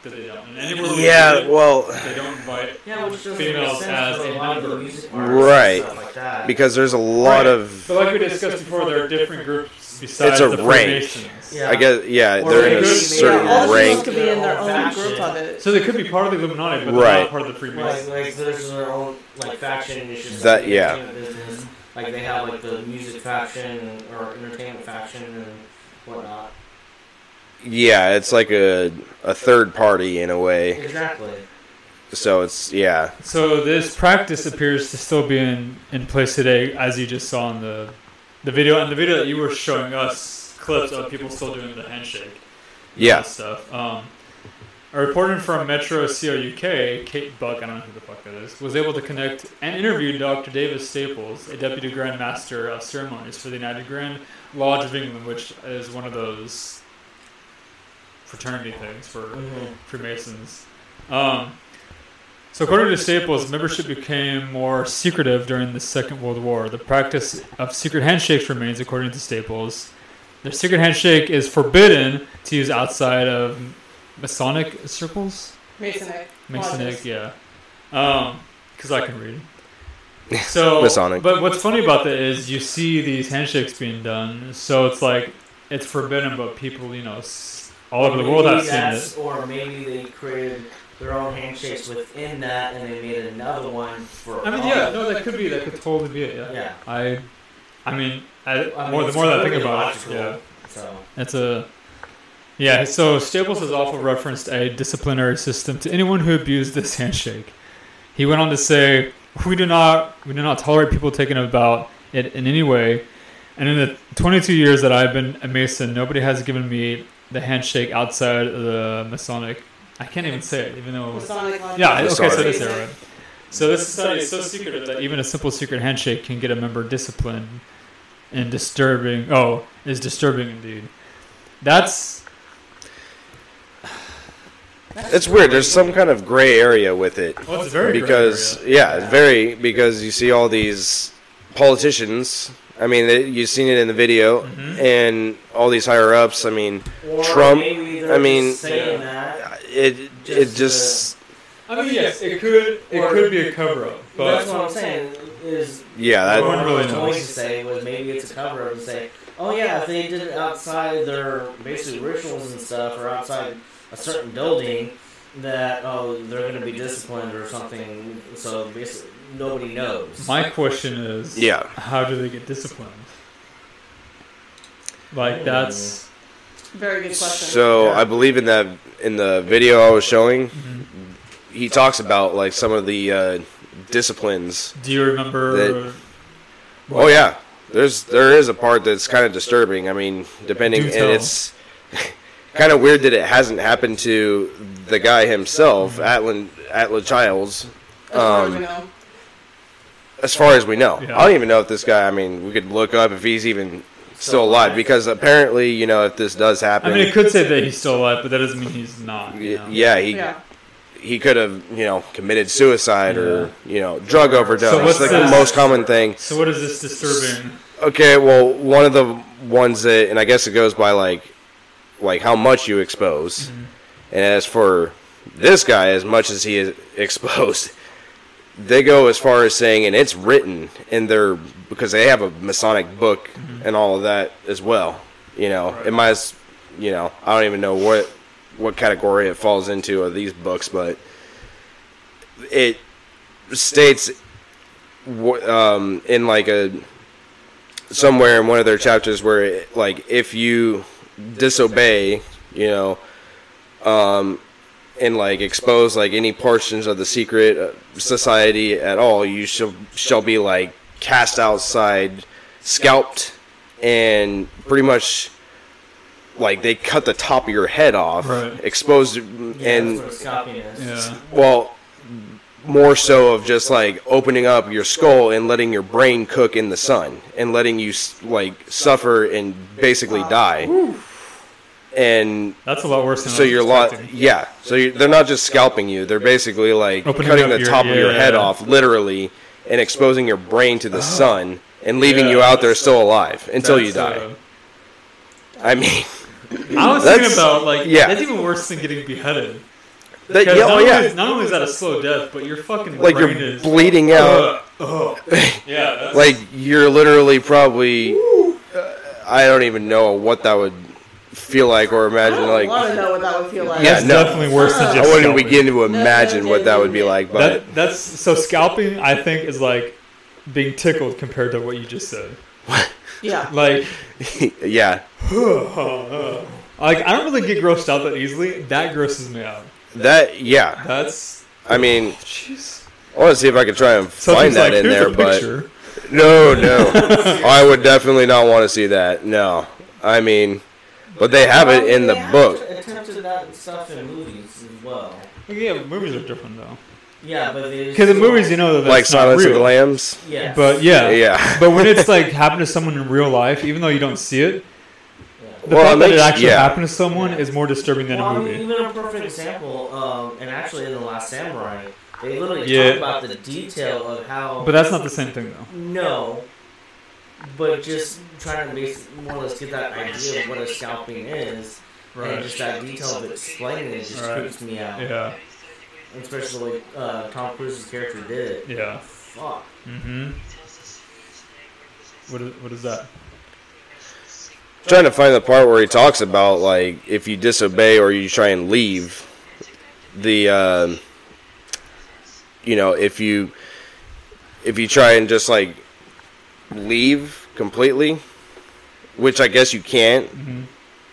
that they don't. And anywhere we Yeah, visit, well, they don't invite. [LAUGHS] Yeah, which Females make as a a lot of the member. Right. and stuff like that. because there's a lot Right. of, But like we discussed before, there are different groups besides It's a the rank. Yeah. I guess, yeah, Or they're in a could- certain yeah, all the rank. girls could be in their own Faction. group of it. So they could be part of the Illuminati, but they're Right. not part of the Like, Freemasons. like there's their own like faction issues. That- like, yeah. Entertainment Business. Like they have like the music faction or entertainment faction and whatnot. Yeah, it's like a, a third party in a way. Exactly. So it's, yeah. So this practice appears to still be in, in place today, as you just saw in the the video and the video that you were showing us clips of people still doing the handshake. Yeah. and stuff. Um, a reporter from Metro COUK, Kate Buck, I don't know who the fuck that is, was able to connect and interview Dr. David Staples, a deputy grand master of ceremonies for the United Grand Lodge of England, which is one of those fraternity things for Mhm. Freemasons. Um, so, according to Staples, membership became more secretive during the Second World War. The practice of secret handshakes remains, according to Staples. The secret handshake is forbidden to use outside of Masonic circles. Masonic. Masonic, yeah. Um, because I can read. [LAUGHS] So, Masonic. but what's funny about that is you see these handshakes being done. So it's like it's forbidden, but people, you know, all over the world have seen it. Or maybe they created their own handshakes within that, and they made another one for. I mean, all yeah, no, that could be. That could totally be it. Yeah. Yeah. I, I mean, I, I mean, more the more that I think totally about it, yeah, So it's a. Yeah, so Staples has also referenced a disciplinary system to anyone who abused this handshake. He went on to say, "We do not, we do not tolerate people taking about it in any way. And in the 22 years that I've been a Mason, nobody has given me the handshake outside of the Masonic. I can't even say it, even though Masonic Lodge. yeah, okay, so Masonic. that's it, right. So this society is so secretive that even a simple secret handshake can get a member disciplined and disturbing. Oh, is disturbing indeed. That's It's weird. There's some kind of gray area with it. well, it's very gray because area. yeah, it's very because you see all these politicians. I mean, they, you've seen it in the video, Mhm. and all these higher ups. I mean, Or Trump, maybe they're I mean- just saying that. it it Just, just I mean, yes, it could it could be a cover up, that's but what I'm saying. Is yeah. No That, one what really I was going knows. to say was maybe it's a cover up and say, oh yeah, if they did it outside their basically rituals and stuff, or outside a certain building, that oh they're going to be disciplined or something. So basically nobody knows. my question is, yeah. how do they get disciplined? Like that's Very good question. So I believe in that in the video I was showing, mhm. he talks about like some of the uh, disciplines. Do you remember? That- Oh yeah, there's there is a part that's kind of disturbing. I mean, depending, and it's [LAUGHS] kind of weird that it hasn't happened to the guy himself, Altiyan Atla Childs. As far as um, we know. As far as we know, Yeah. I don't even know if this guy. I mean, we could look up if he's even still alive because apparently, you know, if this does happen, I mean, it could say that he's still alive, but that doesn't mean he's not. you know? yeah, he Yeah. he could have you know committed suicide or you know drug overdose. So what's like the most common thing. So what is this disturbing? Okay, well, one of the ones that, and I guess it goes by like, like how much you expose, and as for this guy, as much as he is [LAUGHS] exposed, they go as far as saying, and it's written in their because they have a Masonic book and all of that as well. You know, it might, as, you know, I don't even know what what category it falls into of these books, but it states um, in like a somewhere in one of their chapters where it, like if you disobey, you know, um, and like expose like any portions of the secret uh, society at all, you shall shall be like cast outside, scalped, and pretty much like they cut the top of your head off, Right. exposed, Yeah, and that's what. Yeah. well, more so of just like opening up your skull and letting your brain cook in the sun and letting you like suffer and basically die. And That's a lot worse than so I was you're lot, yeah. So you're, they're not just scalping you; they're basically like Opening cutting the your- top of your head yeah. off, literally, and exposing your brain to the sun and leaving Yeah. you out there still alive until you die. uh, I mean, I was [LAUGHS] thinking about like yeah. that's even worse than getting beheaded. That, 'Cause yeah, not, oh only, yeah, is- not only is that a slow death, but your fucking like brain you're is bleeding out. [LAUGHS] yeah, [LAUGHS] like you're literally probably uh, I don't even know what that would feel like or I imagine don't like want to know what that would feel like. Yeah, that's no. definitely worse than just. I just wouldn't scalping. begin to imagine what that would be like but That that's so scalping. I think is like being tickled compared to what you just said. What? Yeah. Like, [LAUGHS] yeah [SIGHS] like I don't really get grossed out that easily. That grosses me out. That yeah That's I mean jeez. I want to see if I can try and So find that like, in there a but picture. no no I would definitely not want to see that no I mean but they have it in the They have book Attempted that stuff in movies as well. Yeah, movies are different though. Yeah, but Because in movies, you know that like not Silence of the Lambs Yeah. But yeah, yeah But when it's like happened to someone in real life, even though you don't see it, the Well, fact that it actually yeah. happened to someone is more disturbing than well, a I movie. mean, even a perfect example, um, and actually in the Last Samurai, they literally Yeah. talk about the detail of how. But that's not the same thing though. No. But just trying to base, more or less get that idea of what a scalping is, and just that detail of explaining it just Right. creeps me out. Yeah, Especially the uh, Tom Cruise's character did it. yeah. Fuck. Mm-hmm. What is, what is that? Trying to find the part where he talks about like if you disobey or you try and leave the um you know if you if you try and just like leave completely which i guess you can't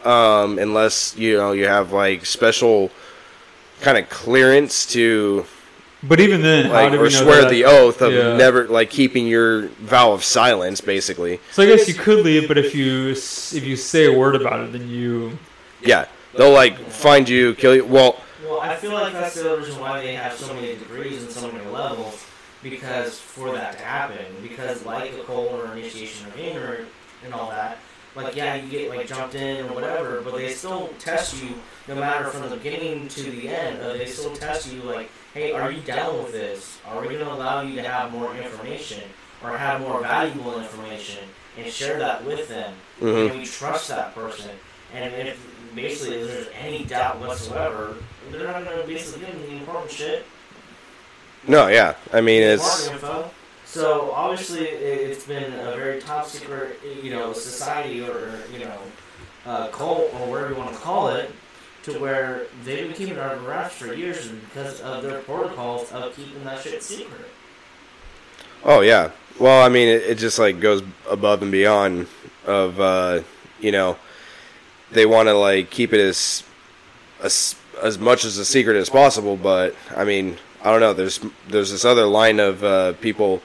um unless you know you have like special kind of clearance to But even then, how like do or know swear that? the oath of Yeah. never like keeping your vow of silence basically So I guess you could leave, but if you if you say a word about it, then you yeah they'll like find you kill you well Well, I feel like that's the other reason why they have so many degrees and so many levels, because for that to happen, because like the cold or initiation of ignorant and all that, like yeah, you get like jumped in or whatever, but they still test you no matter from the beginning to the end. Uh, they still test you like, hey, are you down with this? Are we going to allow you to have more information or have more valuable information and share that with them? Mhm. Can we trust that person? And if basically if there's any doubt whatsoever, they're not going to basically give them the important shit. no yeah i mean it's info. So obviously it- it's been a very top secret, you know, society or you know, uh, cult or whatever you want to call it, to where they've been keeping it under wraps for years because of their protocols of keeping that shit secret. Oh yeah. Well, I mean, it, it just like goes above and beyond of uh, you know they want to like keep it as, as as much as a secret as possible. But I mean, I don't know. There's there's this other line of uh, people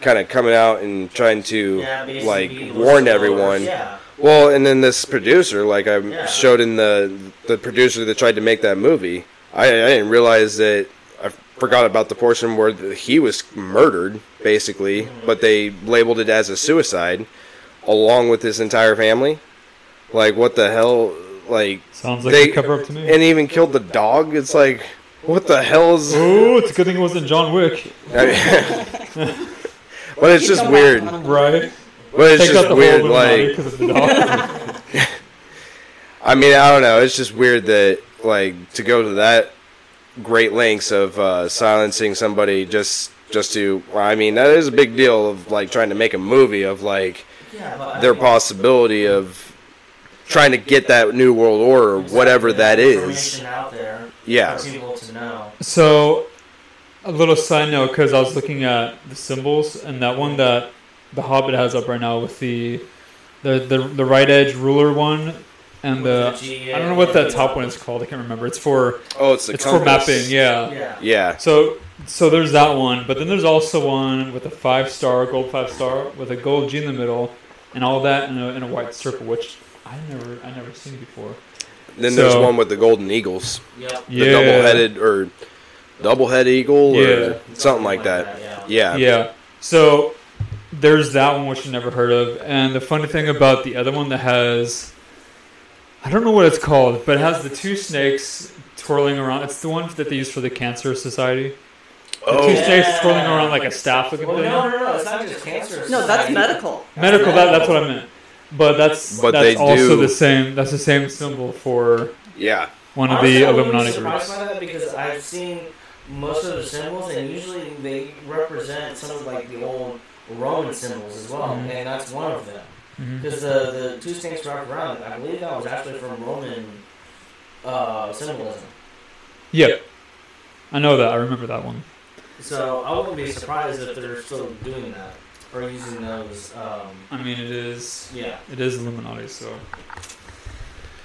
kind of coming out and trying to Yeah, like warn everyone. Yeah. Well, and then this producer, like I Yeah. showed in the the producer that tried to make that movie, I, I didn't realize that I forgot about the portion where the, he was murdered, basically, but they labeled it as a suicide, along with his entire family. Like, what the hell? Like, sounds like they a cover up to me. and even killed the dog. It's like, what the hell is? oh, it's a good thing it wasn't John Wick, I [LAUGHS] mean- but it's just weird. back on him. right? But it's Take just the weird. whole Illuminati Like, 'cause of the dog. [LAUGHS] I mean, I don't know. It's just weird that like to go to that great lengths of uh, silencing somebody just just to. I mean, that is a big deal of like trying to make a movie of like Yeah, but I their possibility of trying to get that new world order, or whatever that is. Information out there Yeah. people to know. So, a little side note, because I was looking at the symbols, and that one that the Hobbit has up right now with the the the, the right edge ruler one and the the G, I don't know what that top one is called. I can't remember. It's for Oh, it's the it's for mapping. Yeah. Yeah. Yeah. So so there's that one, but then there's also one with a five star, gold five star, with a gold G in the middle, and all that in a, in a white circle, which I never I never seen before. Then there's one with the golden eagles, Yep. the double-headed or double-head eagle or something like that. yeah. Yeah. Yeah. So there's that one which I never heard of, and the funny thing about the other one that has, I don't know what it's called, but it has the two snakes twirling around. It's the one that they use for the Cancer Society. The Oh. two Yeah. snakes twirling around like a staff looking Well, thing. no, no, no. It's not just cancer. No, that's Society. medical. Medical. That, that's what I meant. But that's But that's they also do- the same. That's the same symbol for Yeah. one of Honestly, the I wouldn't be Illuminati surprised groups. by that because I've seen most of the symbols, and usually they represent some of like the old Roman symbols as well, Mhm. and that's one of them. Mhm. Because the the two snakes wrapped around, I believe that was actually from Roman uh, symbolism. Yeah, I know that. I remember that one. So I wouldn't be surprised if they're still doing that or using those. Um, I mean, it is yeah. it is Illuminati. So,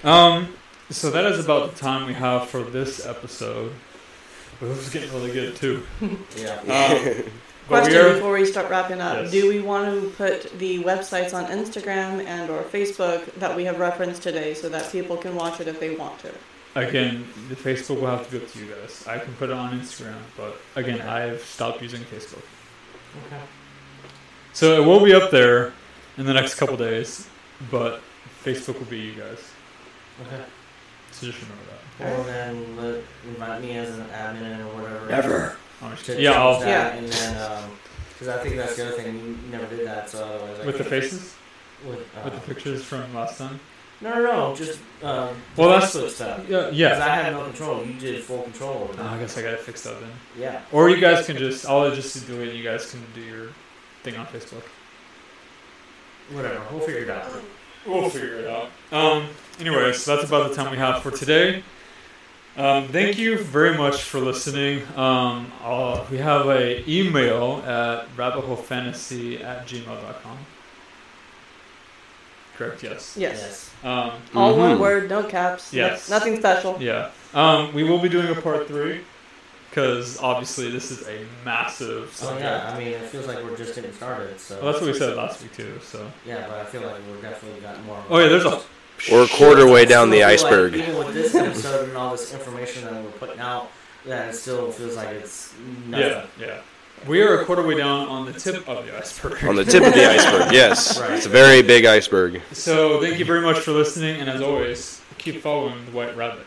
um, so that is about the time we have for this episode. But this is getting really good too. [LAUGHS] Yeah. Um, but [LAUGHS] we Question are, before we start wrapping up: Yes. Do we want to put the websites on Instagram and or Facebook that we have referenced today, so that people can watch it if they want to? again, the Facebook will have to be up to you guys. I can put it on Instagram, but again, I've stopped using Facebook. Okay. So it will be up there in the next couple days, but Facebook will be you guys. Okay. So just remember that. Well, then invite me as an admin or whatever. Never. I'm just To. Yeah, I'll, that, Yeah. And then, because I think that's the other thing, you never did that, so. I like, with the faces, With, uh, with the pictures from last time. No, no, no, just um, Well, that's- Facebook stuff. Yeah, yeah. Because. I had no control. You did full control over Oh, I guess I gotta fix that then. Yeah. Or you guys can just, I'll just do it. You guys can do your thing on Facebook. Whatever. We'll figure it out. We'll figure it out. Um. Anyway, so that's about the time we have for today. Um, thank you very much for listening. Um, I'll, we have a email at rabbitholefantasy at gmail.com. Correct, yes. Yes. Um, All one Mhm. word, no caps. no- Yes. nothing special. yeah. Um, we will be doing a part three because obviously this is a massive So subject. yeah, I mean, it feels like we're just getting started. So Well, that's what we said last week too. So. yeah, but I feel like we're definitely got more. Oh yeah, there's a. We're a quarter way down the I still feel like iceberg. even with this episode and all this information that we're putting out, that it still feels like it's nothing. Yeah, yeah. We are a quarter way down on the tip of the iceberg. On the tip of the [LAUGHS] iceberg, yes. Right. It's a very big iceberg. So thank you very much for listening, and as always, keep following the White Rabbit.